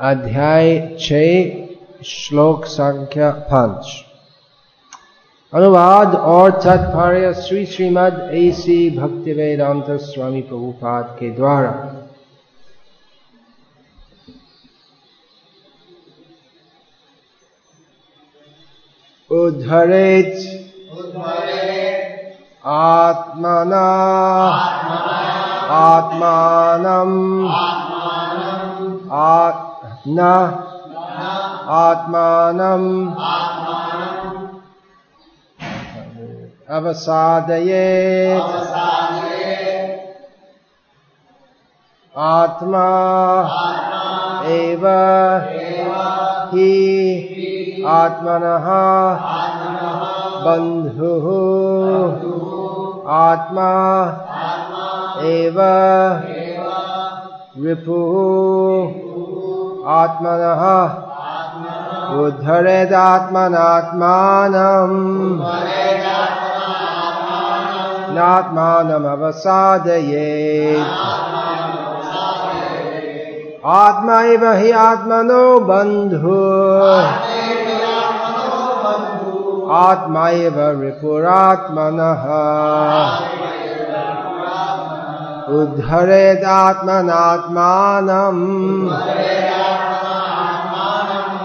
अध्याय छ श्लोक संख्या पाँच। अनुवाद और तात्पर्य श्री श्रीमद ऐसी भक्ति वेदांत स्वामी प्रभुपाद के द्वारा। उद्धरेत आत्मना आत्मानम् न आत्मानम् अवसादये। आत्मा एव हि आत्मनः बन्धुः। आत्मा एव आत्मनः उद्धरेदात्मनात्मानम् नात्मानमवसादयेत् आत्मा एव हि आत्मनो बन्धु। आत्मा एव रिपुरात्मनः। उद्धरेदात्मनात्मानम्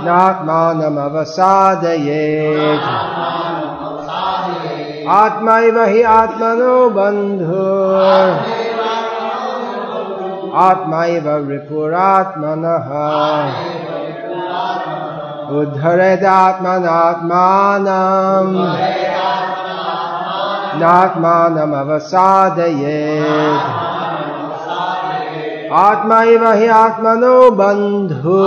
नात्मानमवसादयेत्। आत्मा एव हि आत्मनो बन्धु। आत्मा एव रिपुरात्मनः उद्धरेदात्मनात्मानम् नात्मानमवसादयेत्। आत्मा एव हि आत्मनो बंधु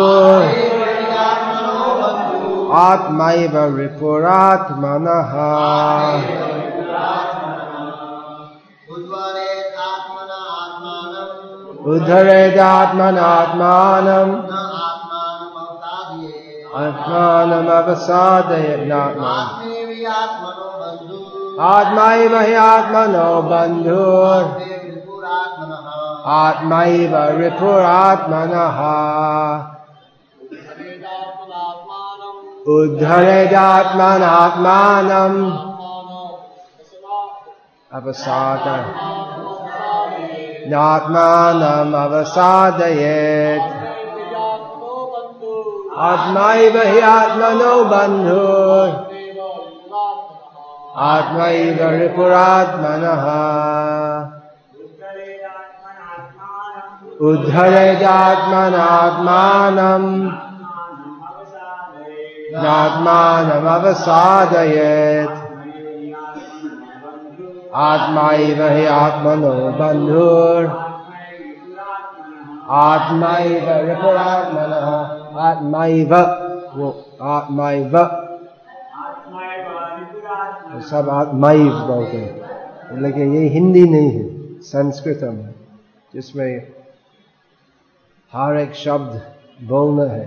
आत्मा एव रिपुरात्मनः उद्धरेदात्मनात्मानम् आत्मानमवसादयन्नात्मा आत्मा हि आत्मनो बन्धुर् आत्मैव रिपुरात्मनः उद्धरेदात्मनात्मानम् अवसाद नात्मानम् अवसादयेत् आत्मैव हि आत्मनो बन्धु। आत्मैव रिपुरात्मनः उद्धरेदात्मनात्मानम् नात्मानमवसादयेत् आत्मा एव हि आत्मनो बन्धुर्। आत्मा एव रिपुरात्मनः आत्मा आत्मा सब आत्मा ही बोलते लेकिन ये हिंदी नहीं है, संस्कृत में, जिसमें हर एक शब्द बोलना है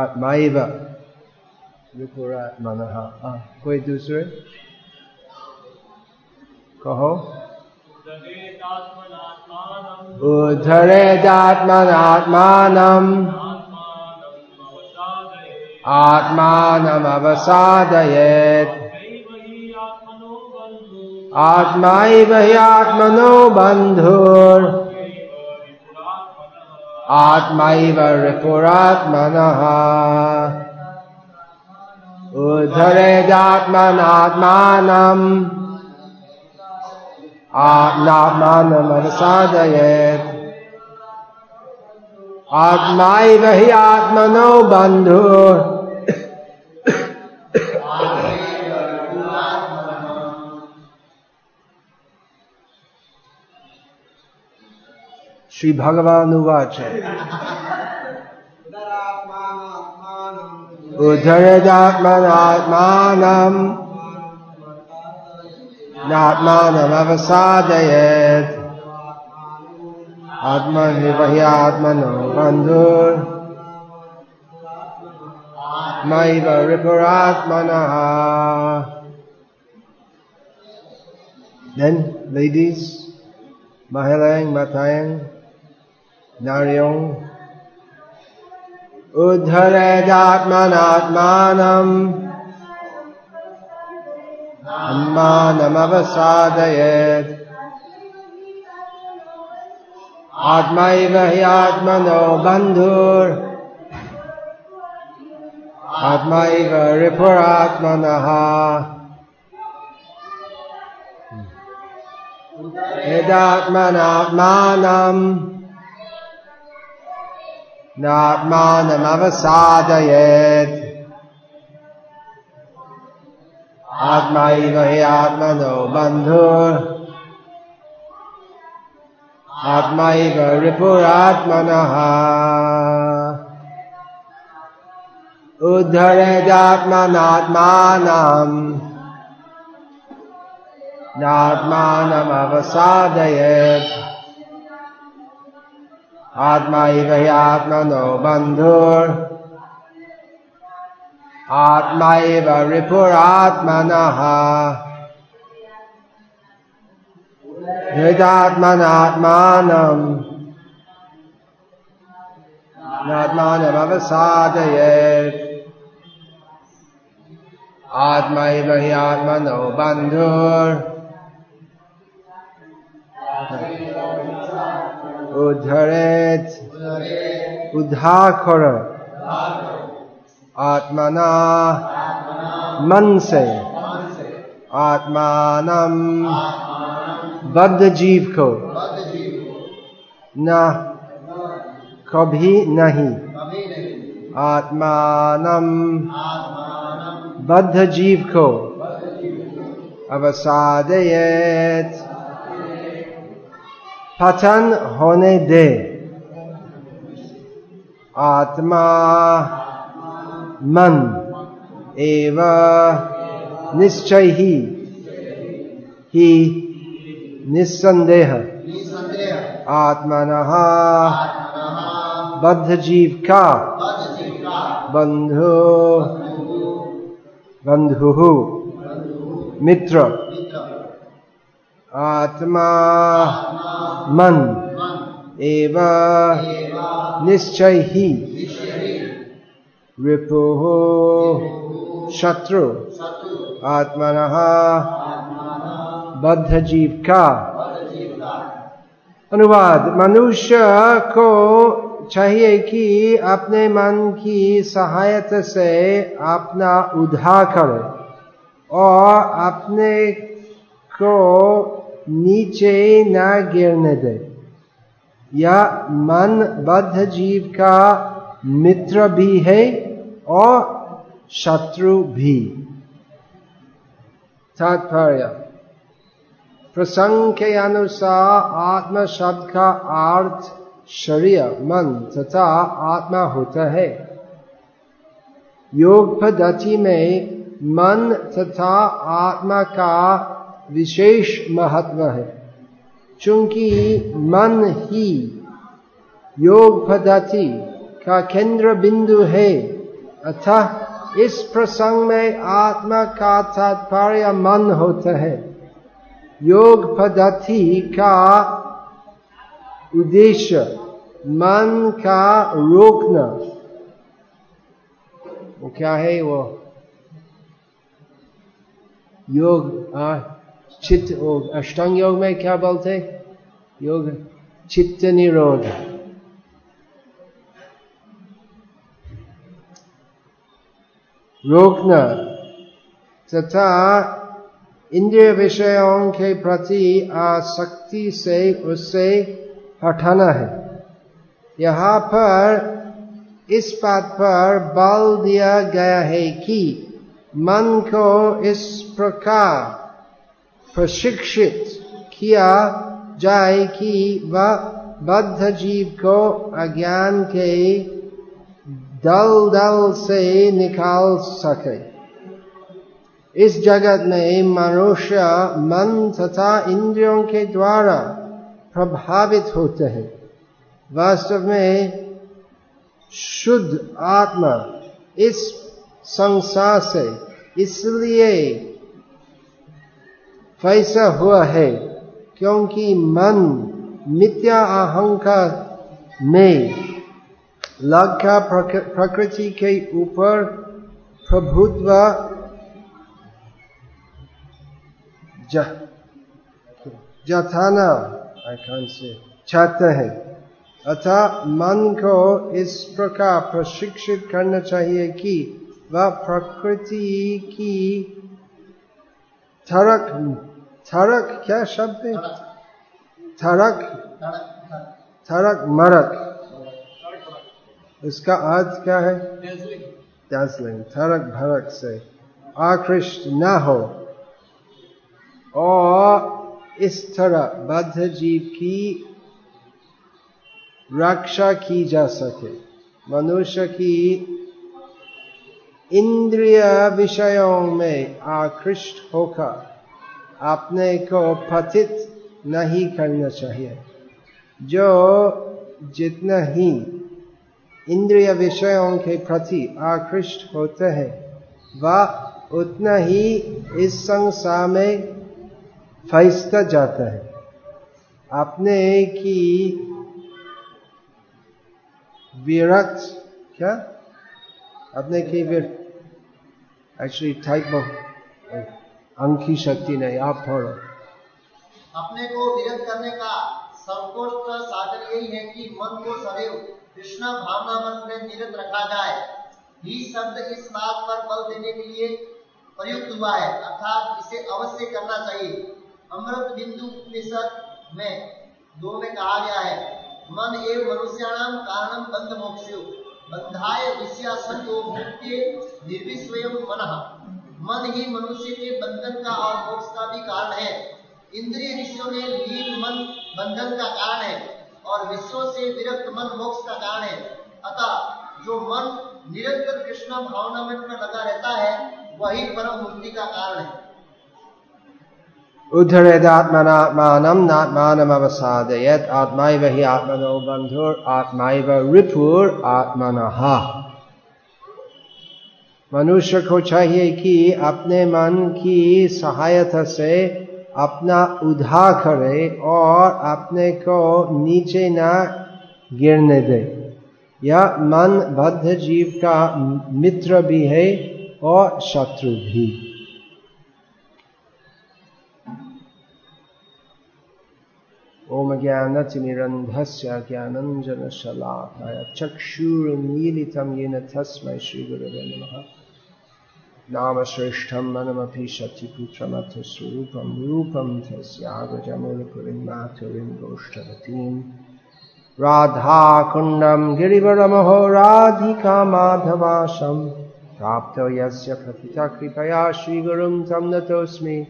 आत्माइव विपुरात्मन कोई दूसरे कहो उद्धरेदात्मनात्मानम् आत्मानमवसादयेत् आत्माइव हि आत्मनो बन्धुर् आत्मैव रिपुरात्मनः। उद्धरेदात्मनात्मानम् आत्मानमवसादयेत् आत्मैव हि आत्मनो बन्धु। श्री भगवानुवाच उद्धरेदात्मनात्मानम् नात्मानमवसादयेत्। आत्मनि हि आत्मनो बन्धुर् मैव रिपुरात्मनः Then, ladies, Mahalang, Matayang, Naryong, उद्धरेदात्मनात्मानम् सम्मानमवसादयेत्। आत्मैव हि आत्मनो बन्धुर्। आत्मैव रिपुरात्मनः। यदात्मनात्मानम् नात्मानमवसादयेत्। आत्मैव हि आत्मनो बन्धुर् आत्मैव रिपुरात्मनः। उद्धरेदात्मनात्मानम् नात्मानमवसादयेत्। आत्मैव हि आत्मनो बन्धुर् आत्मैव रिपुरात्मनः हृदात्मनात्मानम् नात्मानमवसादयेत् आत्मैव हि आत्मनो बन्धुर् उद्धरेत् उद्धार कर आत्मना मन से आत्मानम बद्ध जीव को न कभी नहीं। आत्मानम बद्ध जीव को अवसादयेत। पतन होने दे। आत्मा मन एव निश्चय। ही ही निस्संदेह। आत्मन बद्ध जीव का बंधु। बंधु मित्र। आत्मा। मन। एव। निश्चय। ही रिपु शत्रु। आत्मन। बद्ध जीव का अनुवाद। मनुष्य को चाहिए कि अपने मन की सहायता से अपना उद्धार करे और अपने को नीचे न गिरने दे या मन बद्ध जीव का मित्र भी है और शत्रु भी तात्पर्य प्रसंग के अनुसार आत्मा शब्द का अर्थ शरीर मन तथा आत्मा होता है योग पद्धति में मन तथा आत्मा का विशेष महत्व है। चूँकि मन ही योग पद्धति का केंद्र बिंदु है अतः इस प्रसंग में आत्मा का तात्पर्य मन होता है। योग पद्धति का उद्देश्य मन का रोकना। वो क्या है वो? योग आ, चित्त अष्टांग योग में क्या बोलते योग चित्त निरोध। रोकना तथा इंद्रिय विषयों के प्रति आसक्ति से उससे हटाना है। यहाँ पर इस बात पर बल दिया गया है कि मन को इस प्रकार प्रशिक्षित किया जाए कि वह बद्ध जीव को अज्ञान के दल दल से निकाल सके। इस जगत में मनुष्य मन तथा इंद्रियों के द्वारा प्रभावित होते हैं। वास्तव में शुद्ध आत्मा इस संसार से इसलिए फैसा हुआ है, क्योंकि मन मिथ्या अहंकार में लग्घा प्रकृति के ऊपर प्रभुत्व जथाना से चाहते हैं। अतः मन को इस प्रकार प्रशिक्षित करना चाहिए कि वह प्रकृति की थरक थरक क्या शब्द है? थरक थरक मरक इसका अर्थ क्या है? दार्जिलिंग थरक भरक से। आकृष्ट न हो। और इस तरह बद्ध जीव की रक्षा की जा सके। मनुष्य की इंद्रिय विषयों में आकृष्ट होकर अपने को पतित नहीं करना चाहिए। जो जितना ही इंद्रिय विषयों के प्रति आकृष्ट होते हैं, वह उतना ही इस संसार में फैसता जाता है। अपने की विरक्त, क्या? अपने की विर एक्चुअली टाइप ऑफ़ की शक्ति नहीं, आप पढ़ो अपने को विरत करने का सर्वोत्कृष्ट साधन यही है कि मन को सदैव कृष्ण भावना मन में निरत रखा जाए। ही शब्द इस बात पर बल देने के लिए प्रयुक्त हुआ है, अर्थात इसे अवश्य करना चाहिए। अमृत बिंदु उपनिषद में दो में कहा गया है, मन एवं मनुष्याणाम कारणम बंध मोक्ष बंधाय विषयासंतो मुक्ति निर्विस्वयं मन। मन ही मनुष्य के बंधन का और मोक्ष का भी कारण है। इंद्रिय विषयों में लीन मन बंधन का कारण है और विश्व से विरक्त मन मोक्ष का कारण है। अतः जो मन निरंतर कृष्ण भावना में लगा रहता है, वही परम मुक्ति का कारण है। उद्धरेदात्मनात्मानं नात्मानमवसादयत् आत्माइव हि आत्मनो बंधुर आत्माइव रिपुर आत्मनः। मनुष्य को चाहिए कि अपने मन की सहायता से अपना उद्धार करे और अपने को नीचे न गिरने दे। यह मन बद्ध जीव का मित्र भी है और शत्रु भी। ओम ज्ञान तिमिरंधस्य ज्ञानंजन शलाकाय चक्षुर्मीलितं येन तस्मै श्रीगुरवे नमः। नाम श्रेष्ठम मनमपि शचिपुत्रमथ स्वरूपम रूपम तस्यागजमूलपुरीमाथुरीं गोष्ठवतीम् राधाकुण्डं गिरिवरमहो राधिका माधवाशं प्राप्तो यस्य प्रथिता कृपया श्रीगुरुं तं नतोऽस्मि।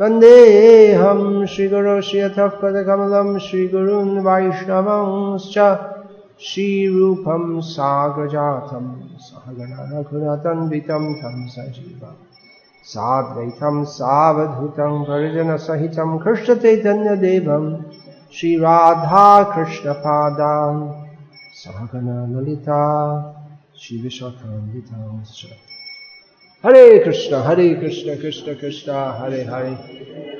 वन्देऽहं श्रीगुरो श्रियतः पदकमलं श्रीगुरून् वैष्णवंश्च श्रीरूपं साग्रजातं सहगणरघुनतन्वितं तं सजीवम् साद्वैतं सावधूतं परिजनसहितं कृष्णचैतन्यदेवं श्रीराधाकृष्णपादान्। सहगणललिता श्रीविशाखान्वितांश्च हरे कृष्ण हरे कृष्ण कृष्ण कृष्ण, हरे हरे।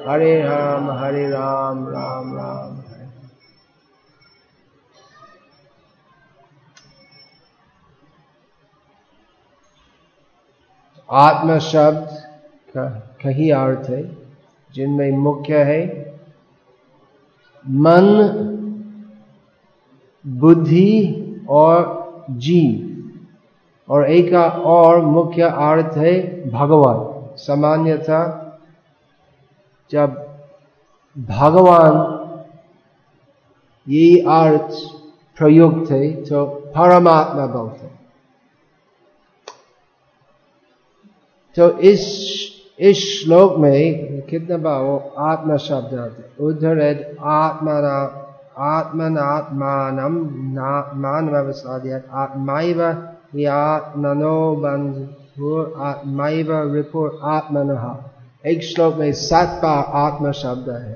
हरे राम हरे राम राम राम। आत्म शब्द का कई अर्थ है, जिनमें मुख्य है, मन, बुद्धि और जीव। और एक और मुख्य अर्थ है भगवान। सामान्यतः जब भगवान ये अर्थ प्रयुक्त है तो परमात्मा बोलते तो इस इस श्लोक में कितना बार आत्मा शब्द आते उधर आत्मना, आत्मनात्मान मान व्यवसाद आत्माइव आत्मनो बंधु आत्माइव रिपुर आत्मन। एक श्लोक में सात बार आत्मा शब्द है।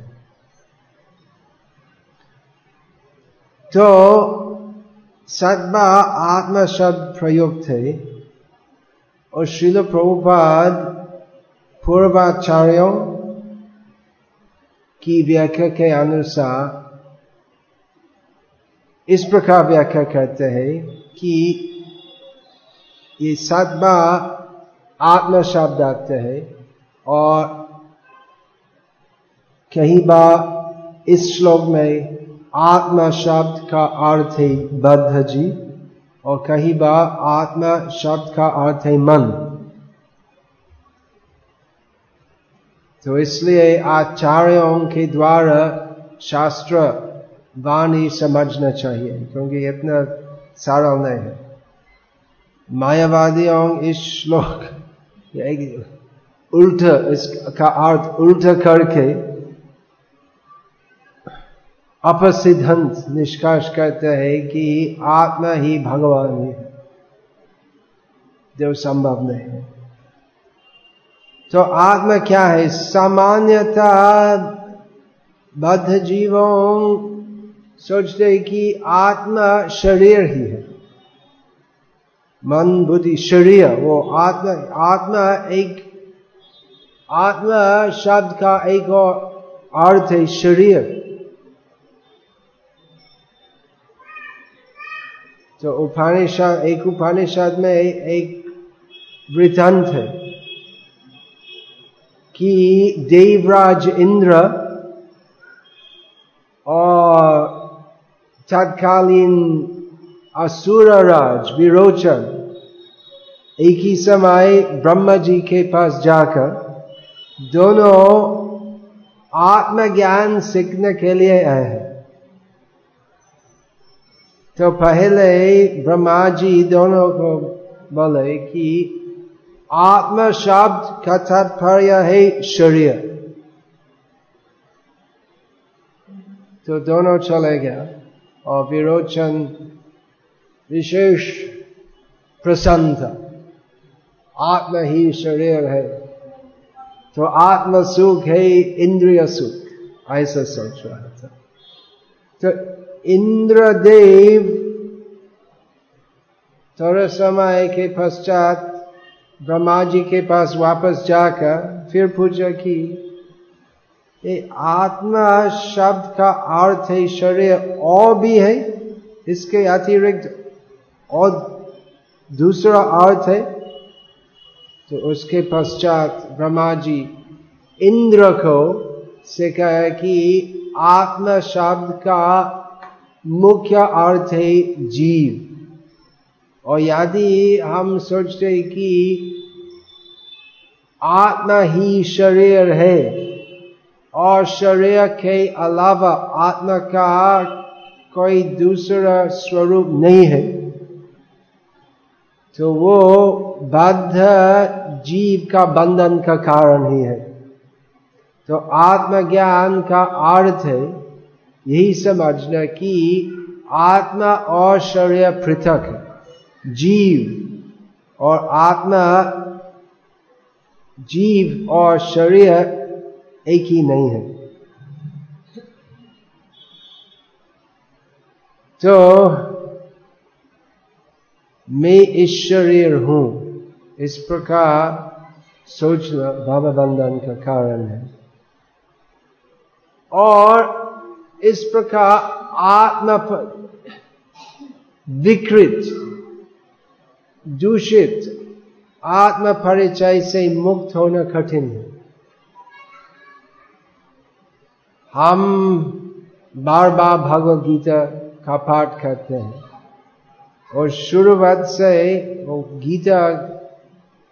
तो सात बार आत्मा शब्द प्रयुक्त है। और शिल प्रभुपाद पूर्वाचार्यों की व्याख्या के अनुसार इस प्रकार व्याख्या करते हैं कि ये सात बार आत्मा शब्द आते हैं और कहीं बार इस श्लोक में आत्मा शब्द का अर्थ है बद्ध जी। और कहीं बार आत्मा शब्द का अर्थ है मन। तो इसलिए आचार्यों के द्वारा शास्त्र वाणी समझना चाहिए, क्योंकि इतना सारा नहीं है। मायावादियों इस श्लोक उल्ट, इसका अर्थ उल्ट करके अपसिद्धांत निष्कर्ष करते हैं कि आत्मा ही भगवान ही। जो संभव नहीं है। तो आत्मा क्या है? सामान्यता बद्ध जीवों सोचते कि आत्मा शरीर ही है। मन, बुद्धि, शरीर, वो आत्मा आत्मा एक, आत्मा शब्द का एक और अर्थ है शरीर। तो उपनिषद, एक उपनिषद में एक वृतांत है कि देवराज इंद्र और तत्कालीन असुर राज विरोचन एक ही समय ब्रह्मा जी के पास जाकर दोनों आत्मज्ञान सीखने के लिए आए हैं। तो पहले ब्रह्मा जी दोनों को बोले कि आत्म शब्द का तात्पर्य है शरीर तो दोनों चले गया और विरोचन विशेष प्रसन्न था आत्म ही शरीर है तो आत्म सुख है इंद्रिय सुख ऐसा सोच रहा था तो इंद्रदेव थोड़े समय के पश्चात ब्रह्मा जी के पास वापस जाकर फिर पूछा कि ये आत्मा शब्द का अर्थ है शरीर और भी है इसके अतिरिक्त और दूसरा अर्थ है तो उसके पश्चात ब्रह्मा जी इंद्र को से कहा कि आत्मा शब्द का मुख्य अर्थ है जीव। और यदि हम सोचते कि आत्मा ही शरीर है, और शरीर के अलावा आत्मा का कोई दूसरा स्वरूप नहीं है तो वो बद्ध जीव का बंधन का कारण ही है। तो आत्मज्ञान का अर्थ है यही समझना कि, आत्मा और शरीर पृथक है जीव, और आत्मा जीव और शरीर एक ही नहीं है। तो मैं इस शरीर हूँ, इस प्रकार सोचना भाव बंधन का कारण है। और इस प्रकार आत्मा विकृत, दूषित, आत्म परिचय से मुक्त होना कठिन है। हम बार बार भगवत गीता का पाठ करते हैं और शुरुआत से वो गीता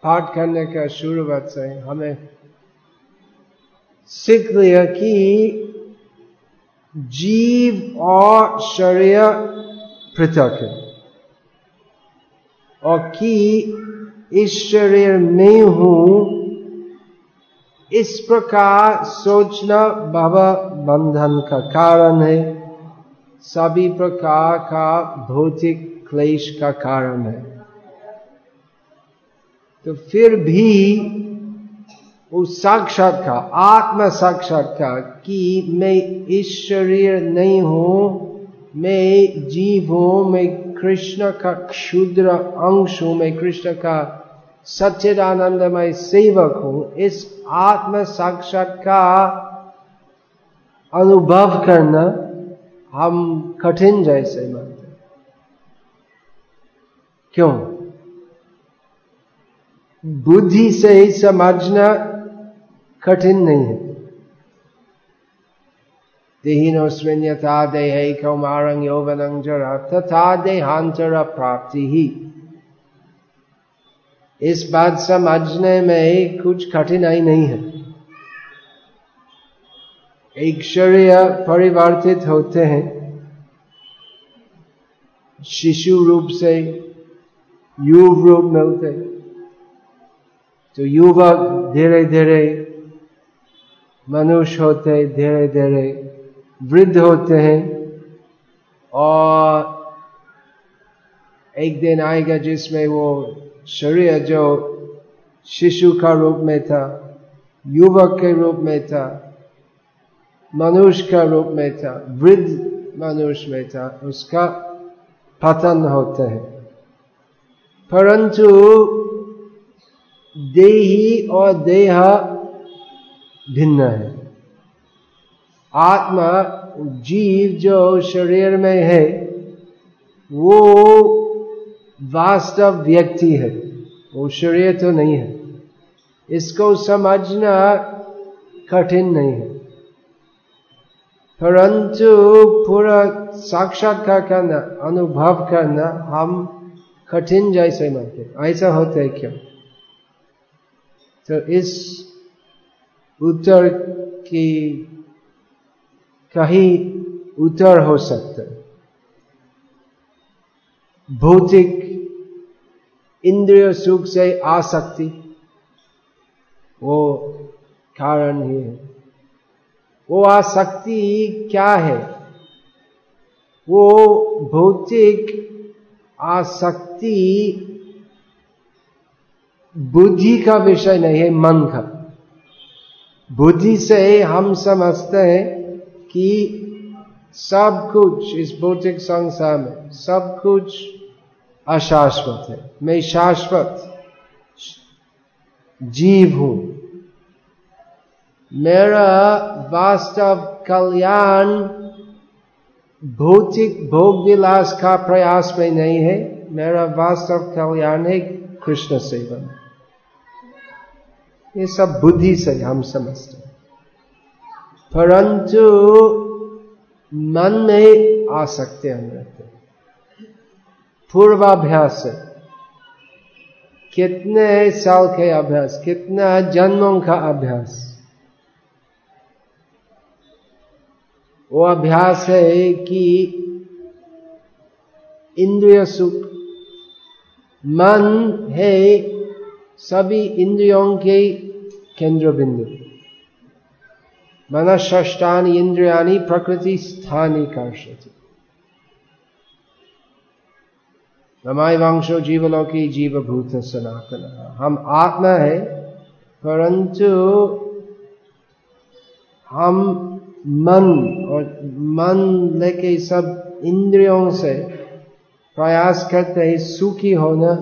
पाठ करने का शुरुआत से हमें सीख लिया कि जीव और शरीर पृथक है। और कि इस शरीर में हूँ, इस प्रकार सोचना बाबा बंधन का कारण है। सभी प्रकार का भौतिक क्लेश का कारण है। तो फिर भी उस साक्षात्कार आत्म साक्षात्कार कि मैं इस शरीर नहीं हूँ, मैं जीव हूँ, मैं कृष्ण का क्षुद्र अंश हूँ, मैं कृष्ण का सच्चिदानंदमय सेवक हूँ। इस आत्म साक्षात्कार अनुभव करना हम कठिन जैसे मानते क्यों? बुद्धि से ही समझना कठिन नहीं है। देहिनो स्विन्यता देह कौमारंग यौवनं जरा, तथा देहांतर प्राप्ति ही। इस बात समझने में कुछ कठिनाई नहीं है। एक शरीर परिवर्तित होते हैं। शिशु रूप से, युव रूप में होते तो युवक धीरे धीरे मनुष्य होते धीरे धीरे वृद्ध होते हैं और एक दिन आएगा जिसमें वो शरीर जो शिशु का रूप में था, युवक के रूप में था, मनुष्य का रूप में था, वृद्ध मनुष्य में था, उसका पतन होते हैं। परंतु देही और देह भिन्न है। आत्मा जीव जो शरीर में है, वो वास्तव व्यक्ति है, वो शरीर तो नहीं है। इसको समझना कठिन नहीं है। परंतु पूरा साक्षात्कार करना, अनुभव करना हम कठिन जैसे मानते ऐसा होता है क्यों? तो इस उत्तर की कहीं उत्तर हो सकते। भौतिक इंद्रिय सुख से आसक्ति वो कारण ही है। वो आसक्ति क्या है? वो भौतिक आसक्ति बुद्धि का विषय नहीं है, मन का। बुद्धि से हम समझते हैं कि सब कुछ इस भौतिक संसार में, सब कुछ अशाश्वत है। मैं शाश्वत जीव हूँ। मेरा वास्तव कल्याण भौतिक भोग विलास का प्रयास में नहीं है। मेरा वास्तव कल्याण है कृष्ण सेवन। ये सब बुद्धि से हम समझते हैं। परंतु मन में आ सकते हम रहते पूर्वाभ्यास से कितने साल के अभ्यास, कितना जन्मों का अभ्यास। वो अभ्यास है कि इंद्रिय सुख, मन है सभी इंद्रियों के केंद्र बिंदु मन ष्टानी इंद्रियानी प्रकृति स्थानी कर्षति। रमाय वंशो जीवलोकी जीवभूत सनातन हम आत्मा है, परंतु हम मन और मन लेके सब इंद्रियों से प्रयास करते हैं सुखी होना।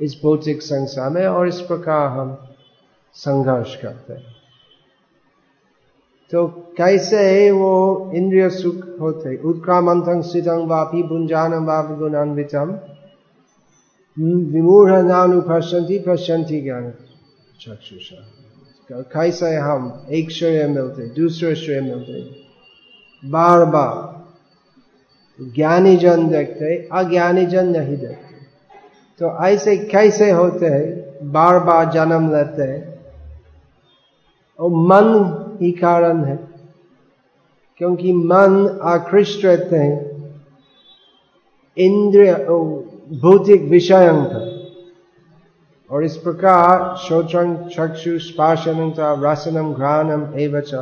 इस भौतिक संसार में और इस प्रकार हम संघर्ष करते हैं। तो कैसे वो इंद्रिय सुख होते? उत्क्रामंथं स्थितं वापी भुंजानम वापि गुणान्वितम विमूढ़ नानु पश्यंती पश्यंती ज्ञान चक्षुषा। कैसे हम एक श्रेय मिलते, दूसरे श्रेय मिलते? बार बार। ज्ञानी जन देखते अज्ञानी जन नहीं देखते। तो ऐसे कैसे होते हैं? बार बार जन्म लेते हैं। और मन ही कारण है। क्योंकि मन आकृष्ट रहते हैं। इंद्रिय भौतिक विषयों का और इस प्रकार शोचन, चक्षु स्पाशनम रसनम, घ्राणम, एवच।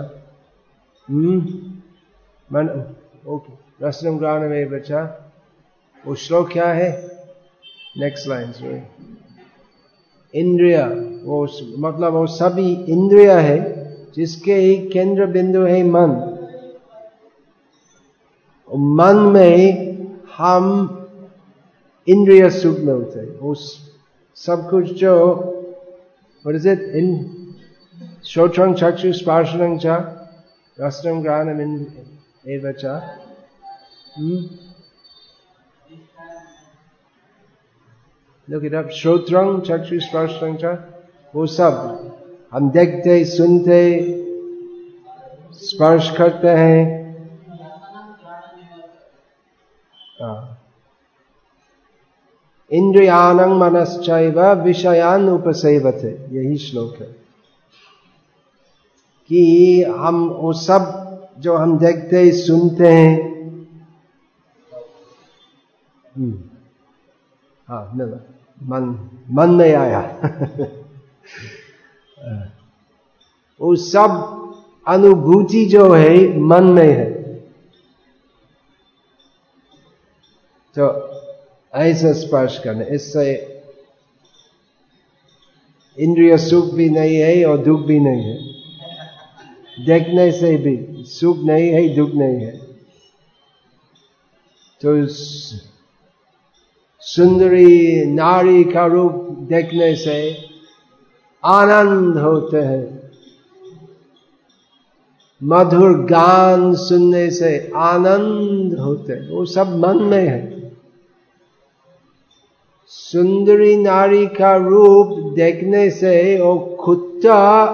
मन, ओके। रसनम, घ्राणम, एवच। वो श्लोक क्या है? नेक्स्ट लाइन इंद्रिय, वो मतलब वो सभी इंद्रिय है, जिसके ही केंद्र बिंदु है मन। मन में हम इंद्रिय सुख मिलते उस सब कुछ जो, what is it? in श्रोत्रं चक्षु, स्पर्शनं च रसनं ग्राणम एव च। Look it up. Shrotrang, Chakshi Sparshang. वो सब हम देखते सुनते स्पर्श करते हैं। इंद्रियान मनश्चैव विषयान उपसेवते यही श्लोक है। कि हम वो सब जो हम देखते सुनते हैं। हम्म, हाँ मिला मन मन में आया। वो सब अनुभूति जो है, मन में है। तो ऐसा स्पर्श करना, इससे इंद्रिय सुख भी नहीं है और दुख भी नहीं है। देखने से भी सुख नहीं है, दुख नहीं है। तो सुंदरी नारी का रूप देखने से आनंद होते हैं। मधुर गान सुनने से आनंद होते हैं। वो सब मन में है। सुंदरी नारी का रूप देखने से वो खुदा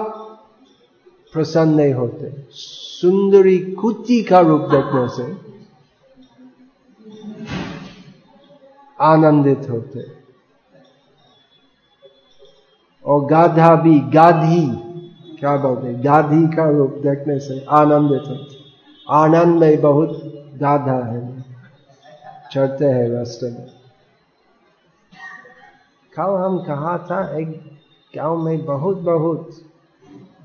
प्रसन्न नहीं होते। सुंदरी कुत्ती का रूप देखने से आनंदित होते। और गाधा भी, गाधी, क्या बोलते गाधी का रूप देखने से आनंदित होते। आनंद में बहुत गाधा है। चढ़ते हैं रास्ते में। कल हम कहा था? एक गाँव में बहुत बहुत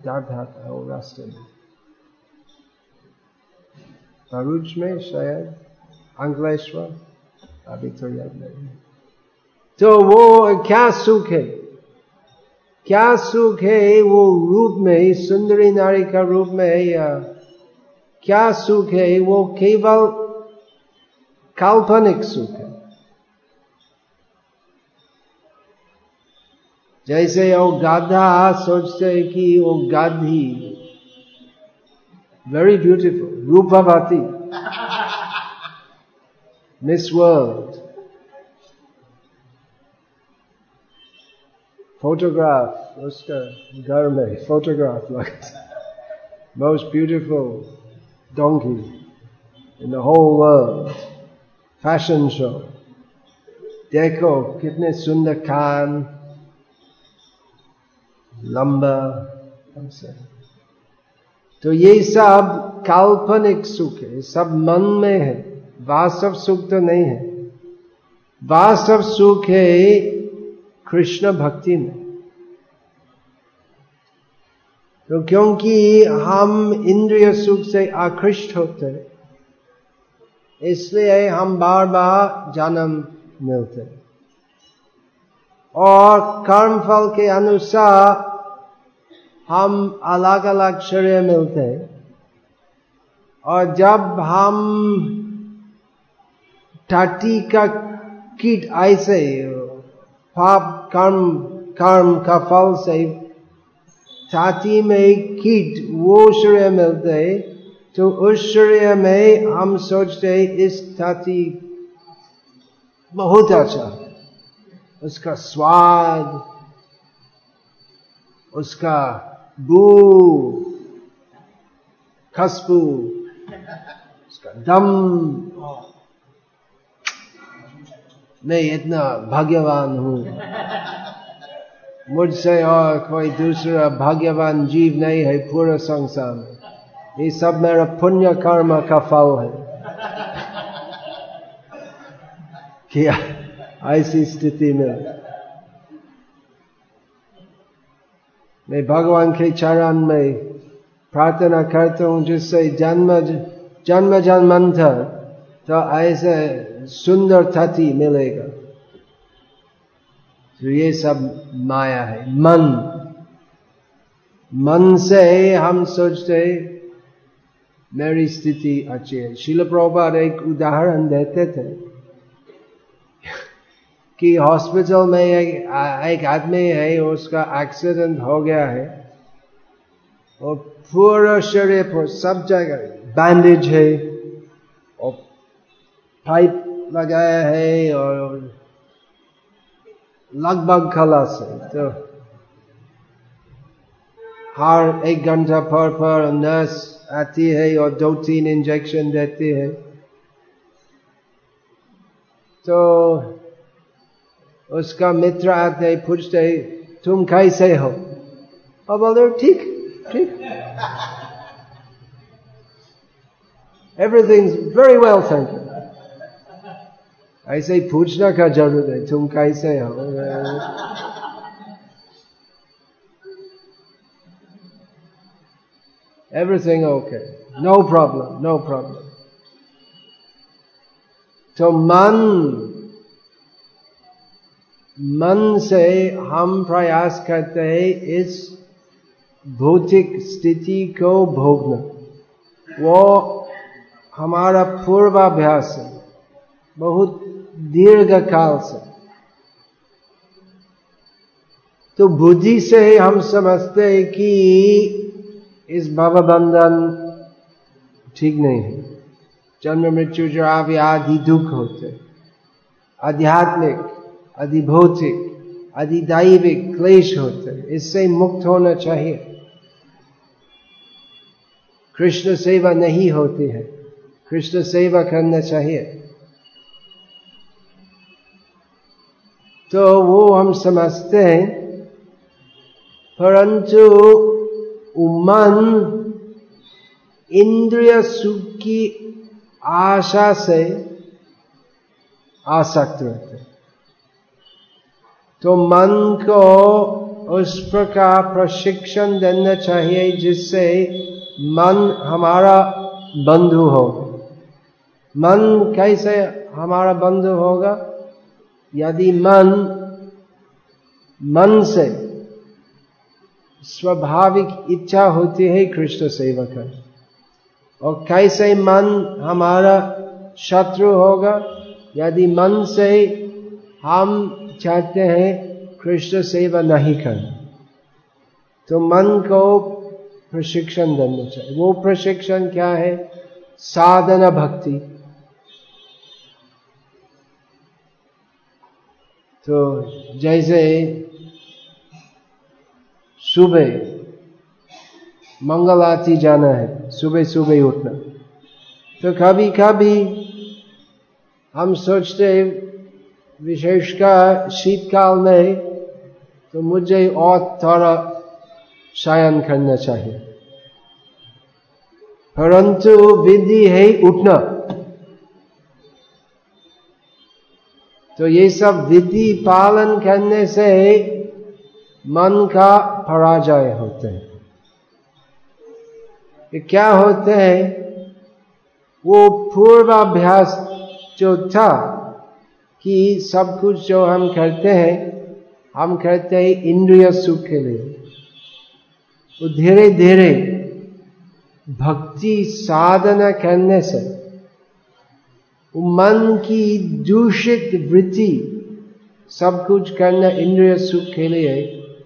गाधा था वो रास्ते में। भरूच में शायद अंकलेश्वर अभी तो याद नहीं तो वो क्या सुख है? क्या सुख है वो रूप में, सुंदरी नारी का रूप में है या क्या सुख है वो केवल काल्पनिक सुख है? जैसे वो गाधा सोचते है कि वो गाधी very beautiful रूपाभाती miss world photograph उसका घर में फोटोग्राफ लगा most beautiful donkey in the whole world fashion show देखो कितने सुंदर कान लंबा तो ये सब काल्पनिक सुख है सब मन में है वास्तव सुख तो नहीं है। वास्तव सुख है कृष्ण भक्ति में। तो क्योंकि हम इंद्रिय सुख से आकृष्ट होते इसलिए हम बार बार जन्म मिलते और कर्म फल के अनुसार हम अलग अलग शरीर मिलते हैं। और जब हम टाटी का कीट ऐसे पाप कर्म कर्म का फल से छाती में कीट, वो शरीर मिलते तो उस शरीर में हम सोचते इस छाती बहुत अच्छा उसका स्वाद, उसका बू, खसबू, उसका दम मैं इतना भाग्यवान हूँ। मुझसे और कोई दूसरा भाग्यवान जीव नहीं है पूरा संसार। में ये सब मेरा पुण्य कर्म का फल है। क्या ऐसी स्थिति में? मैं भगवान के चरण में प्रार्थना करता हूँ, जिससे जन्म जन्म जन्मांतर तो ऐसे सुंदर तथी मिलेगा। तो ये सब माया है। मन। मन से हम सोचते मेरी स्थिति अच्छी है। शिल प्रभुपाद एक उदाहरण देते थे कि हॉस्पिटल में एक, एक आदमी है उसका एक्सीडेंट हो गया है। और पूरा शरीर पर सब जगह बैंडेज है। और पाइप लगाया है और लगभग खलास है तो हर एक घंटा पर पर नर्स आती है और दो तीन इंजेक्शन देती है। तो उसका मित्र आते पूछते तुम कैसे हो? और बोलते ठीक ठीक। Everything very well thank you ऐसे ही पूछना का ज़रूरत है, तुम कैसे हो? Everything okay no problem no problem तो मन मन से हम प्रयास करते हैं इस भौतिक स्थिति को भोगना। वो हमारा पूर्वाभ्यास है। बहुत दीर्घ काल से। तो बुद्धि से ही हम समझते हैं कि इस भव बंधन ठीक नहीं है। जन्म, मृत्यु, जो आप आदि दुख होते आध्यात्मिक, अधिभौतिक, अधिदैविक क्लेश होते इससे मुक्त होना चाहिए। कृष्ण सेवा नहीं होती है। कृष्ण सेवा करना चाहिए। तो वो हम समझते हैं, परंतु मन इंद्रिय सुख की आशा से आसक्त रहते तो मन को उस प्रकार प्रशिक्षण देना चाहिए जिससे मन हमारा बंधु हो मन कैसे हमारा बंधु होगा? यदि मन मन से स्वाभाविक इच्छा होती है कृष्ण सेवा का और कैसे मन हमारा शत्रु होगा? यदि मन से हम चाहते हैं कृष्ण सेवा नहीं करना तो मन को प्रशिक्षण देना चाहिए। वो प्रशिक्षण क्या है? साधना भक्ति। तो जैसे सुबह मंगल आरती जाना है, सुबह सुबह उठना। तो कभी कभी हम सोचते विशेषकर शीतकाल में तो मुझे और थोड़ा शयन करना चाहिए। परंतु विधि है उठना। तो ये सब विधि पालन करने से मन का पराजय होते हैं। क्या होते हैं? वो पूर्वाभ्यास जो था कि सब कुछ जो हम करते हैं, हम करते हैं इंद्रिय सुख के लिए। वो धीरे धीरे भक्ति साधना करने से मन की दूषित वृत्ति, सब कुछ करना इंद्रिय सुख के लिए,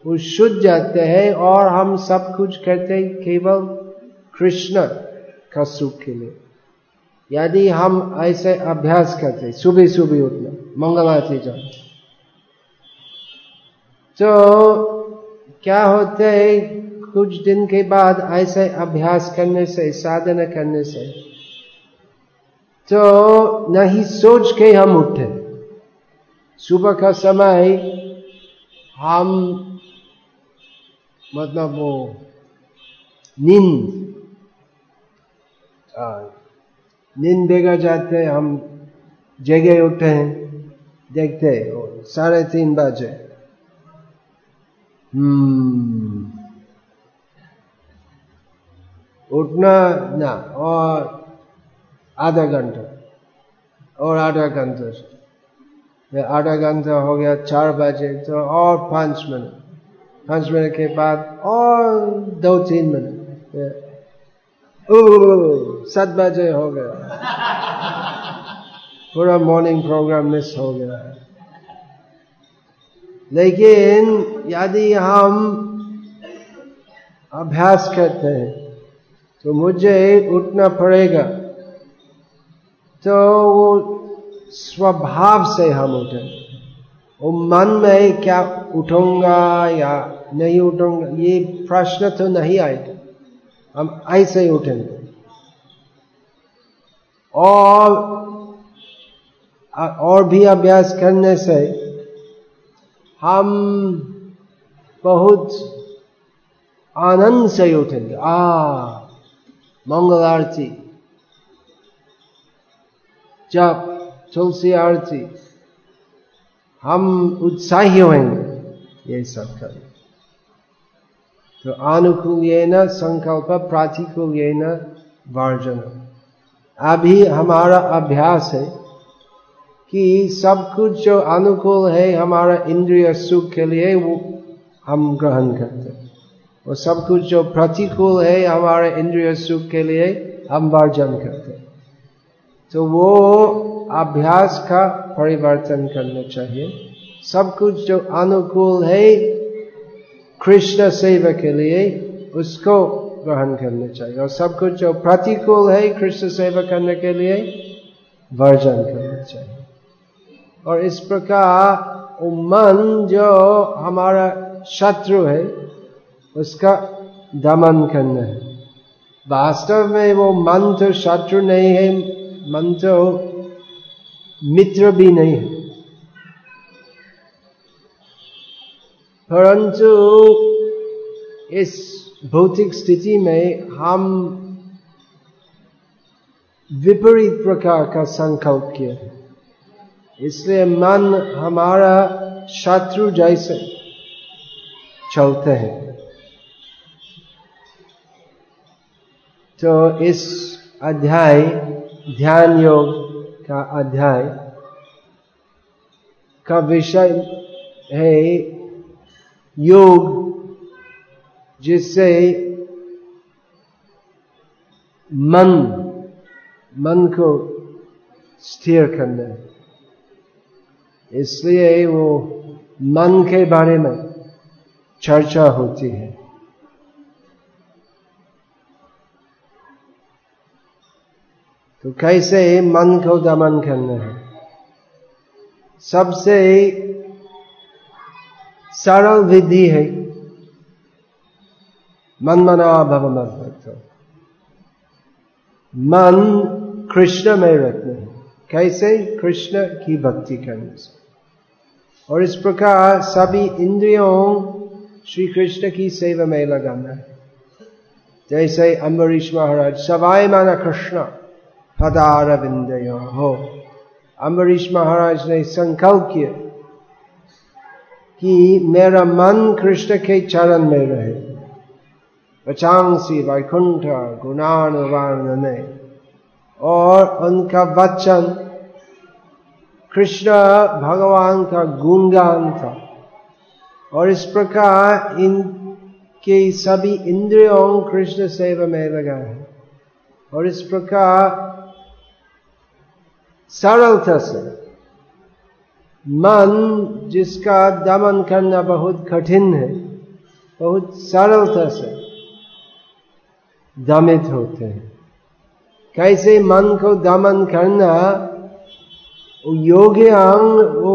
वो शुद्ध जाते हैं और हम सब कुछ करते हैं केवल कृष्ण का सुख के लिए। यदि हम ऐसे अभ्यास करते सुबह सुबह उठना मंगल आरती जाना तो क्या होते है, कुछ दिन के बाद ऐसे अभ्यास करने से, साधना करने से तो नहीं सोच के हम उठे। सुबह का समय हम मतलब वो नींद नींद बेगा जाते हम जगह उठे हैं, देखते साढ़े तीन बजे। हम्म उठना ना, और आधा घंटा और आधा घंटा फिर आधा घंटा हो गया, चार बजे तो और पाँच मिनट। पाँच मिनट के बाद और दो तीन मिनट। सात बजे हो गया। पूरा मॉर्निंग प्रोग्राम मिस हो गया। है लेकिन यदि हम अभ्यास करते हैं तो मुझे उठना पड़ेगा। तो वो स्वभाव से हम उठेंगे वो मन में क्या उठूँगा या नहीं उठूँगा, ये प्रश्न तो नहीं आएगा हम ऐसे ही उठेंगे। और और भी अभ्यास करने से हम बहुत आनंद से उठेंगे। आ मंगल आरती जब तुलसी आरती, हम उत्साही होंगे ये सब करें। तो अनुकूल ये न संकल्प प्रातिकूल ये न वर्जन। अभी हमारा अभ्यास है कि सब कुछ जो अनुकूल है हमारा इंद्रिय सुख के लिए, वो हम ग्रहण करते हैं। और सब कुछ जो प्रतिकूल है हमारे इंद्रिय सुख के लिए हम वर्जन करते हैं। तो वो अभ्यास का परिवर्तन करना चाहिए। सब कुछ जो अनुकूल है, कृष्ण सेवा के लिए उसको ग्रहण करना चाहिए। और सब कुछ जो प्रतिकूल है, कृष्ण सेवा करने के लिए वर्जन करना चाहिए। और इस प्रकार वो मन जो हमारा शत्रु है, उसका दमन करना है। वास्तव में वो मन तो शत्रु नहीं है तो मित्र भी नहीं है। परंतु इस भौतिक स्थिति में हम विपरीत प्रकार का संकल्प किया इसलिए मन हमारा शत्रु जैसे चलते हैं। तो इस अध्याय ध्यान योग का अध्याय का विषय है योग, जिससे मन मन को स्थिर करना है। इसलिए वो मन के बारे में चर्चा होती है। तो कैसे मन को दमन करना है? सबसे सरल विधि है मन मना भव मत मन कृष्ण में रखना है। कैसे? कृष्ण की भक्ति करने से। और इस प्रकार सभी इंद्रियों श्री कृष्ण की सेवा में लगाना है। जैसे अम्बरीश महाराज सवाई माना कृष्ण। पदारविंदय हो अम्बरीश महाराज ने संकल्प किया कि मेरा मन कृष्ण के चरण में रहे। वचांसी वैकुंठ गुणान गुणानुवान और उनका वचन कृष्ण भगवान का गुणगान था। और इस प्रकार इनके सभी इंद्रियों कृष्ण सेवा में लगा है और इस प्रकार सरलता से। मन जिसका दमन करना बहुत कठिन है, बहुत सरलता से दमित होते हैं। कैसे मन को दमन करना योग्यांग, वो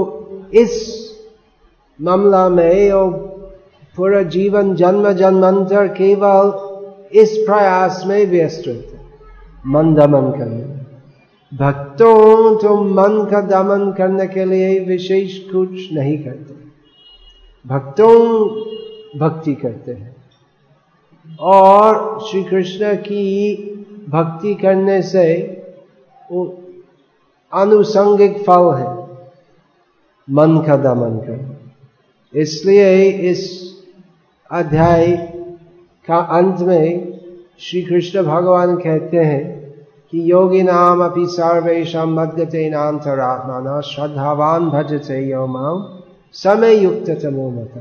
इस मामला में, वो पूरा जीवन जन्म जन्मांतर केवल इस प्रयास में व्यस्त रहते मन दमन करने। भक्तों तो मन का दमन करने के लिए विशेष कुछ नहीं करते। भक्तों भक्ति करते हैं। और श्री कृष्ण की भक्ति करने से वो अनुसंगिक फल है, मन का दमन कर इसलिए इस अध्याय का अंत में श्री कृष्ण भगवान कहते हैं कि योगी नाम अपनी सर्वेशा मध्यते नान्तरात्मा श्रद्धावान भजते यो माम समय युक्त तमो मत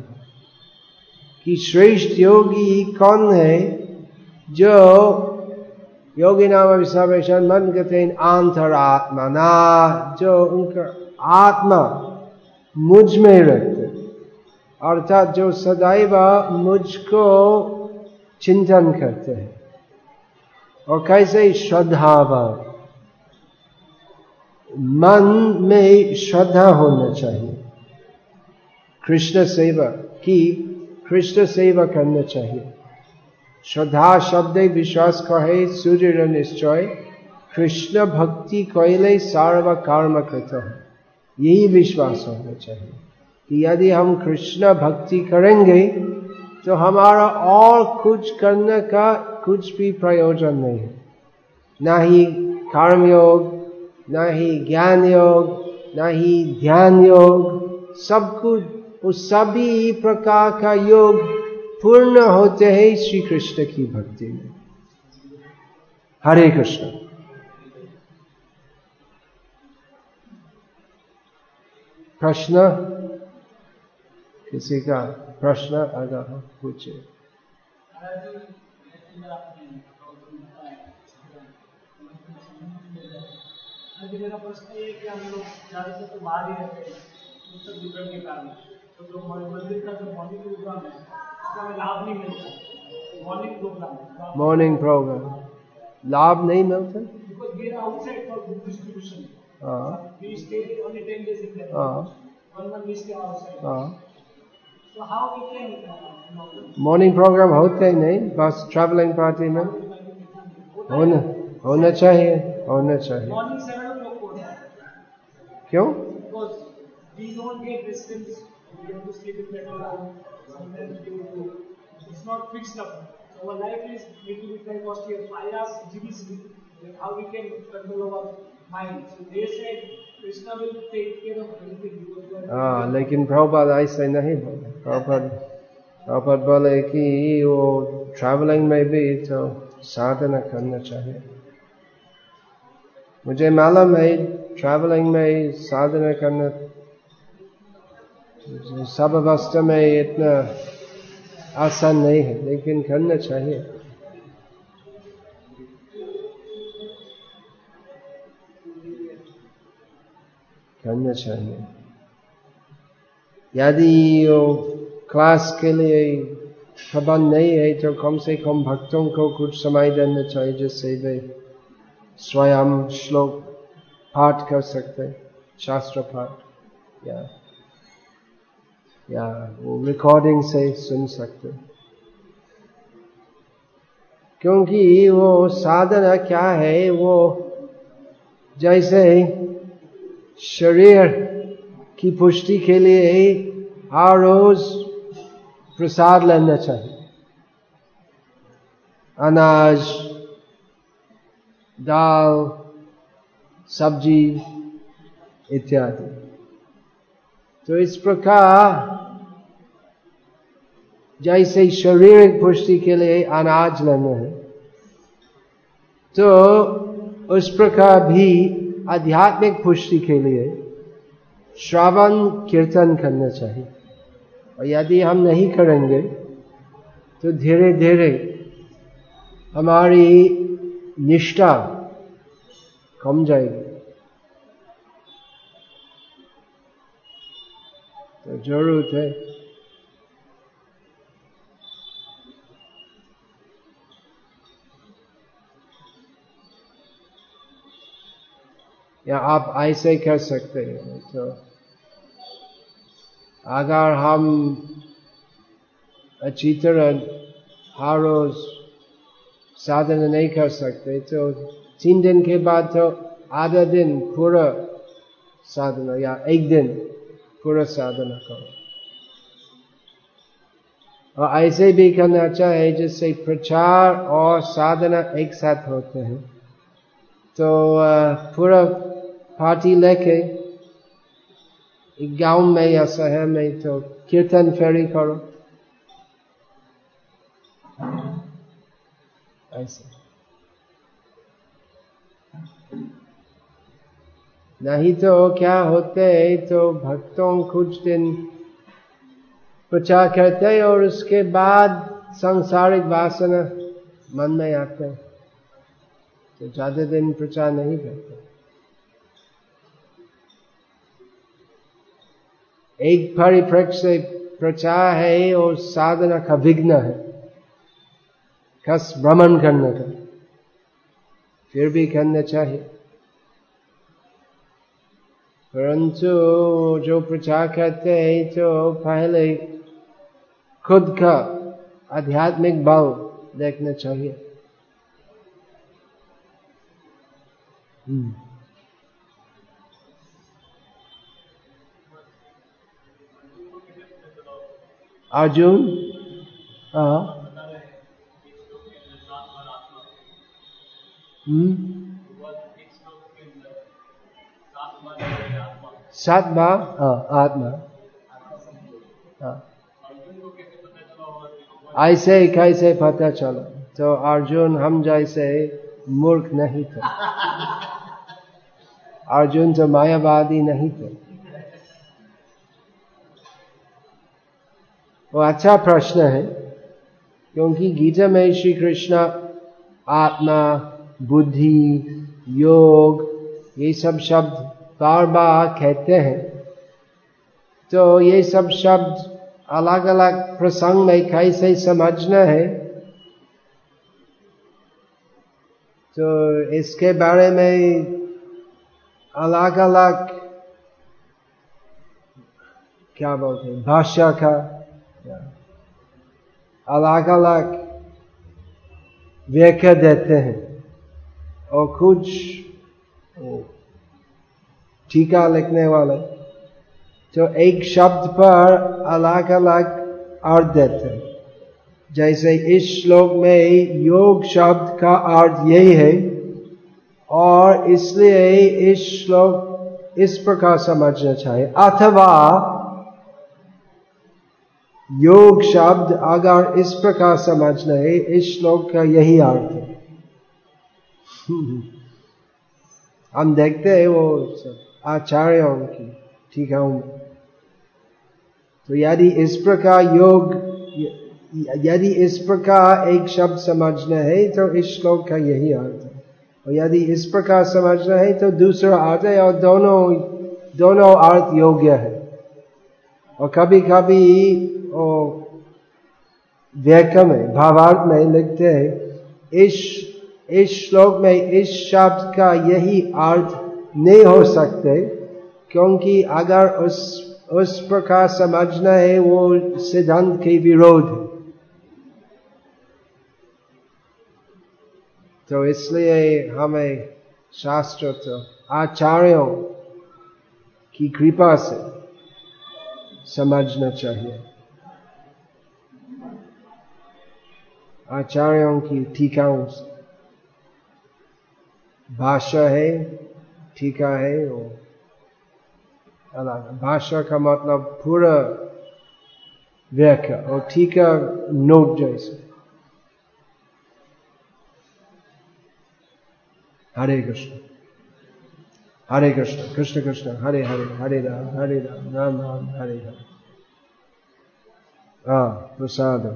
कि श्रेष्ठ योगी कौन है जो योगी नाम अभी सर्वेशा मन आंतरात्मा ना जो उनका आत्मा मुझमें रहते, अर्थात जो सदैव मुझको चिंतन करते हैं। और कैसे श्रद्धावान मन में श्रद्धा होना चाहिए। कृष्ण सेवा की कृष्ण सेवा करना चाहिए। श्रद्धा शब्द विश्वास कहे, सूर्य निश्चय। कृष्ण भक्ति कहले, सर्व कर्म करता है। यही विश्वास होना चाहिए कि यदि हम कृष्ण भक्ति करेंगे तो हमारा और कुछ करने का कुछ भी प्रयोजन नहीं है। ना ही कर्म योग न ही ज्ञान योग ना ही ध्यान योग सब कुछ, उस सभी प्रकार का योग पूर्ण होते हैं श्री कृष्ण की भक्ति में। हरे कृष्ण। प्रश्न? किसी का प्रश्न अगर हो, पूछे। मेरा प्रश्न ये कि हम लोग ज़्यादातर तो बाहर ही रहते हैं उत्तर विवरण के कारण तो जो मंदिर का जो मॉर्निंग प्रोग्राम है उसका हमें लाभ नहीं मिलता मॉर्निंग प्रोग्राम मॉर्निंग प्रोग्राम लाभ नहीं मिलता because we are outside for book distribution हाँ। We stay only 10 days in Kerala हाँ। one month we stay morning program होते ही नहीं बस ट्रैवलिंग पार्टी में होना होना चाहिए होना चाहिए क्यों Krishna will take care of everything because you are हाँ लेकिन प्रभुपाद ऐसे नहीं बोले। प्रभुपाद प्रभुपाद बोले कि वो ट्रैवलिंग में भी तो साधना करना चाहिए। मुझे मालूम है ट्रैवलिंग में साधना करना सब अवस्था में इतना आसान नहीं है लेकिन करना चाहिए। करना चाहिए। यदि वो क्लास के लिए प्रबंध नहीं है तो कम से कम भक्तों को कुछ समय देना चाहिए, जिससे वे स्वयं श्लोक पाठ कर सकते शास्त्र पाठ, या या वो रिकॉर्डिंग से सुन सकते क्योंकि वो साधना क्या है, वो जैसे शरीर की पुष्टि के लिए हर रोज प्रसाद लेना चाहिए। अनाज, दाल, सब्ज़ी इत्यादि। तो इस प्रकार जैसे शारीरिक पुष्टि के लिए अनाज लेना है तो उस प्रकार भी आध्यात्मिक पुष्टि के लिए श्रवण कीर्तन करना चाहिए। और यदि हम नहीं करेंगे तो धीरे धीरे हमारी निष्ठा कम जाएगी। तो ज़रूरत है या आप ऐसे कर सकते हैं तो अगर हम अच्छी तरह हर रोज साधना नहीं कर सकते तो तीन दिन के बाद तो आधा दिन पूरा साधना, या एक दिन पूरा साधना करो। और ऐसे भी करना चाहे जिससे प्रचार और साधना एक साथ होते हैं। तो पूरा पार्टी लेके गाँव में या शहर में तो कीर्तन फेरी करो। ऐसे। नहीं तो क्या होते तो भक्तों कुछ दिन प्रचार करते और उसके बाद सांसारिक वासना मन में आते तो ज़्यादा दिन प्रचार नहीं करते। एक परिप्रेक्ष्य से प्रचार है और साधना का विघ्न है। कस भ्रमण करने का। फिर भी करना चाहिए। परंतु जो प्रचार करते हैं तो पहले खुद का आध्यात्मिक भाव देखना चाहिए। हम्म। अर्जुन हाँ हम्म? सात बार हाँ आत्मा ऐसे ऐसे कैसे पता चला? तो अर्जुन हम जैसे मूर्ख नहीं थे। अर्जुन तो मायावादी नहीं थे। वो अच्छा प्रश्न है, क्योंकि गीता में श्री कृष्ण, आत्मा, बुद्धि, योग, ये सब शब्द बार बार कहते हैं। तो ये सब शब्द अलग अलग प्रसंग में कैसे समझना है? तो इसके बारे में अलग अलग क्या बोलते हैं भाषा का अलग अलग व्याख्या देते हैं और कुछ टीका लिखने वाले तो एक शब्द पर अलग अलग अर्थ देते हैं। जैसे इस श्लोक में योग शब्द का अर्थ यही है और इसलिए इस श्लोक इस प्रकार समझना चाहिए। अथवा योग शब्द अगर इस प्रकार समझना है इस श्लोक का यही अर्थ है। हम देखते हैं वो आचार्यों की, ठीक है तो यदि इस प्रकार योग, यदि इस प्रकार एक शब्द समझना है तो इस श्लोक का यही अर्थ है। और यदि इस प्रकार समझना है तो दूसरा अर्थ है, और दोनों दोनों अर्थ योग्य है। और कभी कभी व्याख्या में, भावार्थ में लिखते हैं, इस इस श्लोक में इस शब्द का यही अर्थ नहीं हो सकते, क्योंकि अगर उस उस प्रकार समझना है, वो सिद्धांत के विरोध है। तो इसलिए हमें शास्त्र तो आचार्यों की कृपा से समझना चाहिए। आचार्यों की टीकाओं से। भाषा है, टीका है, वो अलग। भाषा का मतलब पूरा व्याख्या और टीका नोट जैसे। हरे कृष्ण। हरे कृष्ण कृष्ण कृष्ण हरे हरे हरे राम हरे राम राम राम हरे हरे हाँ प्रसाद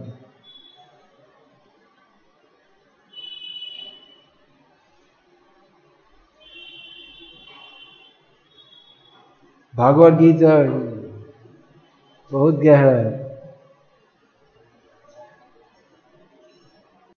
भागवत गीता बहुत गहरा है।